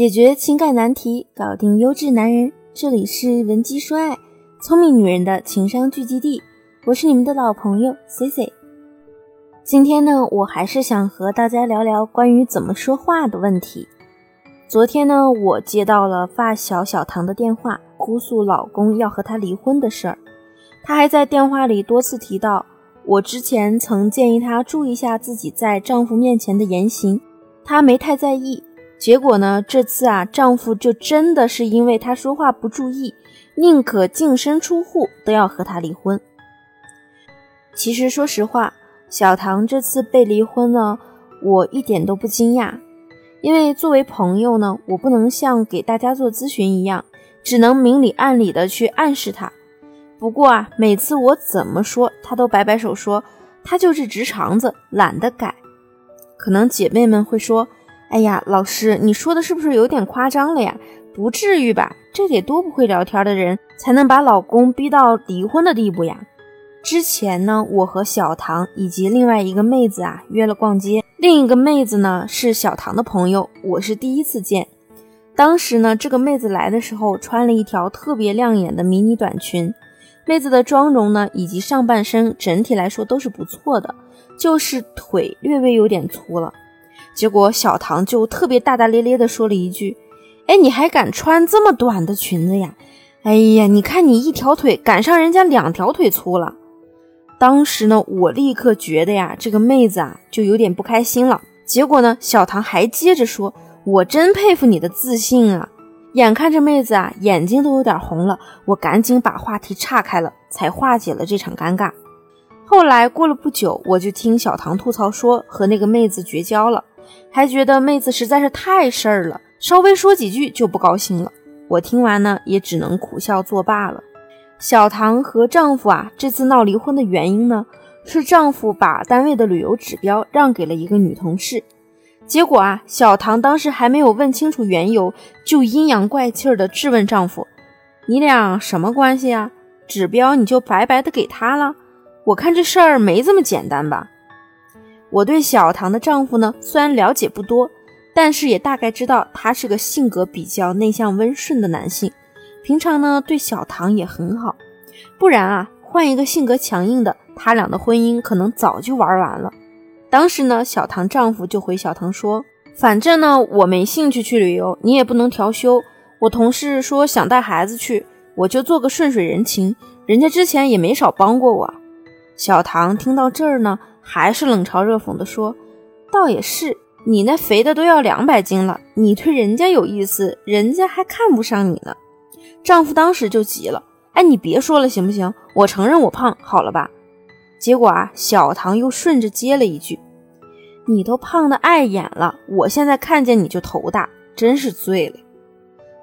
解决情感难题，搞定优质男人。这里是文姬说爱，聪明女人的情商聚集地。我是你们的老朋友 C C。今天呢，我还是想和大家聊聊关于怎么说话的问题。昨天呢，我接到了发小小唐的电话，哭诉老公要和她离婚的事儿。她还在电话里多次提到，我之前曾建议她注意一下自己在丈夫面前的言行，她没太在意。结果呢？这次啊，丈夫就真的是因为她说话不注意，宁可净身出户都要和她离婚。其实说实话，小唐这次被离婚呢，我一点都不惊讶，因为作为朋友呢，我不能像给大家做咨询一样，只能明里暗里的去暗示他。不过啊，每次我怎么说，他都摆摆手说他就是直肠子，懒得改。可能姐妹们会说。哎呀，老师，你说的是不是有点夸张了呀？不至于吧？这得多不会聊天的人才能把老公逼到离婚的地步呀！之前呢，我和小唐以及另外一个妹子啊约了逛街，另一个妹子呢是小唐的朋友，我是第一次见。当时呢，这个妹子来的时候穿了一条特别亮眼的迷你短裙，妹子的妆容呢以及上半身整体来说都是不错的，就是腿略微有点粗了。结果小唐就特别大大咧咧地说了一句：“哎，你还敢穿这么短的裙子呀？哎呀，你看你一条腿赶上人家两条腿粗了。”当时呢，我立刻觉得呀，这个妹子啊就有点不开心了。结果呢，小唐还接着说：“我真佩服你的自信啊！”眼看着妹子啊眼睛都有点红了，我赶紧把话题岔开了，才化解了这场尴尬。后来过了不久，我就听小唐吐槽说和那个妹子绝交了。还觉得妹子实在是太事儿了，稍微说几句就不高兴了。我听完呢，也只能苦笑作罢了。小唐和丈夫啊，这次闹离婚的原因呢，是丈夫把单位的旅游指标让给了一个女同事。结果啊，小唐当时还没有问清楚缘由，就阴阳怪气儿的质问丈夫：“你俩什么关系啊？指标你就白白的给他了？我看这事儿没这么简单吧？”我对小唐的丈夫呢，虽然了解不多，但是也大概知道他是个性格比较内向温顺的男性，平常呢对小唐也很好。不然啊，换一个性格强硬的，他俩的婚姻可能早就玩完了。当时呢，小唐丈夫就回小唐说：“反正呢我没兴趣去旅游，你也不能调休。我同事说想带孩子去，我就做个顺水人情，人家之前也没少帮过我。”小唐听到这儿呢。还是冷嘲热讽地说：“倒也是，你那肥的都要两百斤了，你对人家有意思，人家还看不上你呢。”丈夫当时就急了：“哎，你别说了行不行？我承认我胖，好了吧？”结果啊，小唐又顺着接了一句：“你都胖的碍眼了，我现在看见你就头大，真是醉了。”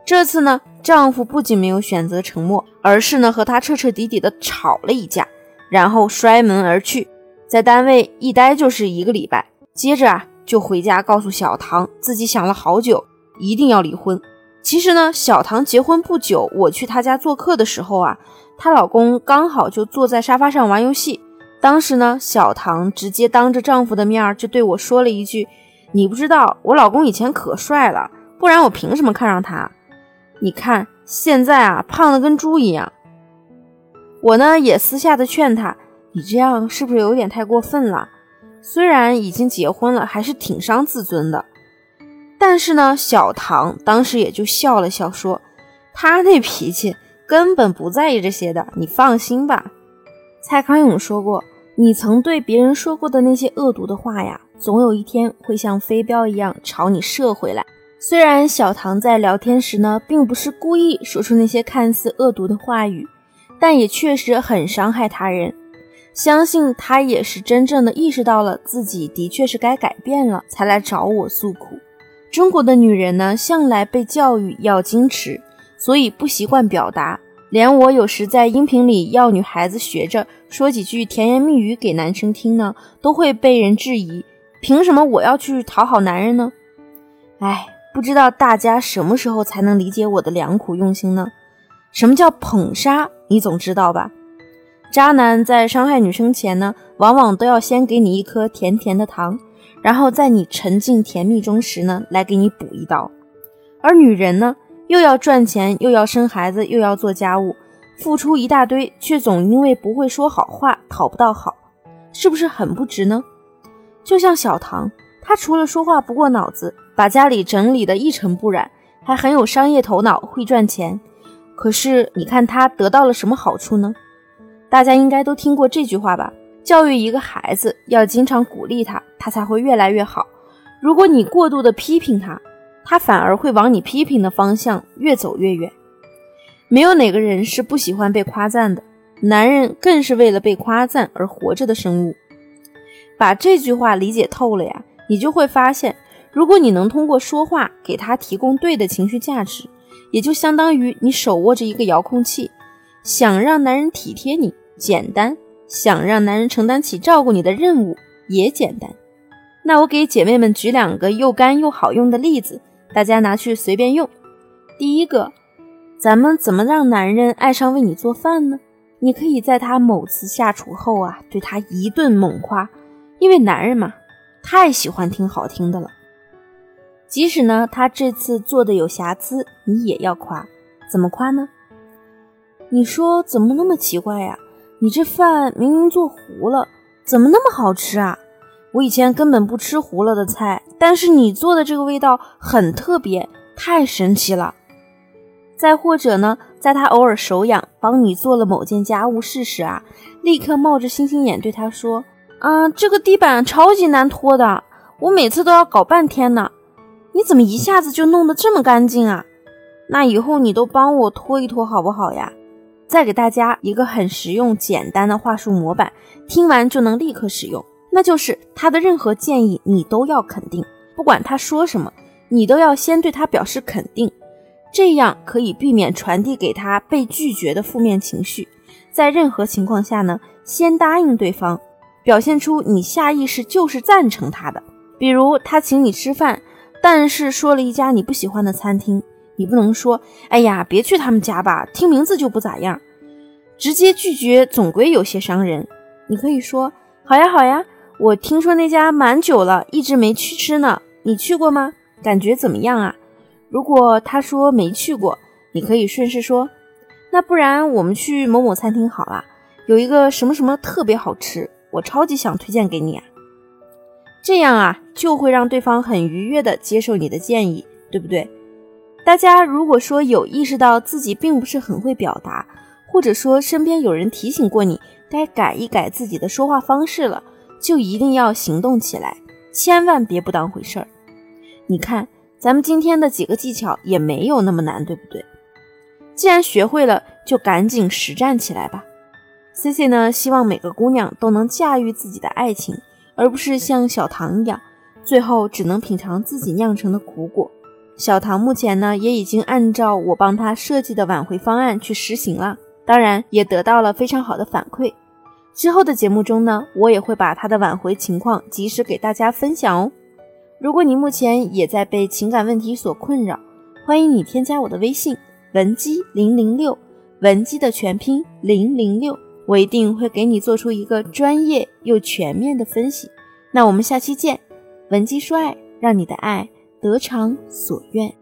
这次呢，丈夫不仅没有选择沉默，而是呢和她彻彻底底的吵了一架，然后摔门而去。在单位一待就是一个礼拜，接着啊就回家告诉小唐自己想了好久，一定要离婚。其实呢，小唐结婚不久，我去她家做客的时候啊，她老公刚好就坐在沙发上玩游戏。当时呢，小唐直接当着丈夫的面就对我说了一句：“你不知道我老公以前可帅了，不然我凭什么看上他？你看现在啊，胖的跟猪一样。”我呢也私下的劝他。你这样是不是有点太过分了？虽然已经结婚了，还是挺伤自尊的。但是呢，小唐当时也就笑了笑，说：“他那脾气根本不在意这些的，你放心吧。”蔡康永说过：“你曾对别人说过的那些恶毒的话呀，总有一天会像飞镖一样朝你射回来。”虽然小唐在聊天时呢，并不是故意说出那些看似恶毒的话语，但也确实很伤害他人。相信他也是真正的意识到了自己的确是该改变了，才来找我诉苦。中国的女人呢，向来被教育要矜持，所以不习惯表达。连我有时在音频里要女孩子学着说几句甜言蜜语给男生听呢，都会被人质疑：凭什么我要去讨好男人呢？哎，不知道大家什么时候才能理解我的良苦用心呢？什么叫捧杀？你总知道吧？渣男在伤害女生前呢，往往都要先给你一颗甜甜的糖，然后在你沉浸甜蜜中时呢，来给你补一刀。而女人呢，又要赚钱，又要生孩子，又要做家务，付出一大堆，却总因为不会说好话讨不到好，是不是很不值呢？就像小唐，他除了说话不过脑子，把家里整理得一尘不染，还很有商业头脑，会赚钱。可是你看他得到了什么好处呢？大家应该都听过这句话吧？教育一个孩子要经常鼓励他，他才会越来越好。如果你过度的批评他，他反而会往你批评的方向越走越远。没有哪个人是不喜欢被夸赞的，男人更是为了被夸赞而活着的生物。把这句话理解透了呀，你就会发现，如果你能通过说话给他提供对的情绪价值，也就相当于你手握着一个遥控器，想让男人体贴你简单，想让男人承担起照顾你的任务也简单。那我给姐妹们举两个又干又好用的例子，大家拿去随便用。第一个，咱们怎么让男人爱上为你做饭呢？你可以在他某次下厨后啊，对他一顿猛夸。因为男人嘛，太喜欢听好听的了。即使呢，他这次做的有瑕疵，你也要夸。怎么夸呢？你说怎么那么奇怪呀？你这饭明明做糊了，怎么那么好吃啊？我以前根本不吃糊了的菜，但是你做的这个味道很特别，太神奇了。再或者呢，在他偶尔手痒帮你做了某件家务事时啊，立刻冒着星星眼对他说。啊，这个地板超级难拖的，我每次都要搞半天呢。你怎么一下子就弄得这么干净啊？那以后你都帮我拖一拖好不好呀？再给大家一个很实用、简单的话术模板，听完就能立刻使用。那就是他的任何建议你都要肯定，不管他说什么，你都要先对他表示肯定，这样可以避免传递给他被拒绝的负面情绪。在任何情况下呢，先答应对方。表现出你下意识就是赞成他的，比如他请你吃饭，但是说了一家你不喜欢的餐厅，你不能说“哎呀，别去他们家吧，听名字就不咋样”，直接拒绝总归有些伤人。你可以说“好呀好呀，我听说那家蛮久了，一直没去吃呢，你去过吗？感觉怎么样啊？”如果他说没去过，你可以顺势说：“那不然我们去某某餐厅好了，有一个什么什么特别好吃。”我超级想推荐给你啊，这样啊就会让对方很愉悦的接受你的建议，对不对？大家如果说有意识到自己并不是很会表达，或者说身边有人提醒过你该改一改自己的说话方式了，就一定要行动起来，千万别不当回事儿。你看咱们今天的几个技巧也没有那么难，对不对？既然学会了，就赶紧实战起来吧。C C 呢，希望每个姑娘都能驾驭自己的爱情，而不是像小唐一样，最后只能品尝自己酿成的苦果。小唐目前呢，也已经按照我帮他设计的挽回方案去实行了，当然也得到了非常好的反馈。之后的节目中呢，我也会把他的挽回情况及时给大家分享哦。如果你目前也在被情感问题所困扰，欢迎你添加我的微信文姬零零六，文姬的全拼零零六。我一定会给你做出一个专业又全面的分析。那我们下期见，文姬说爱，让你的爱得偿所愿。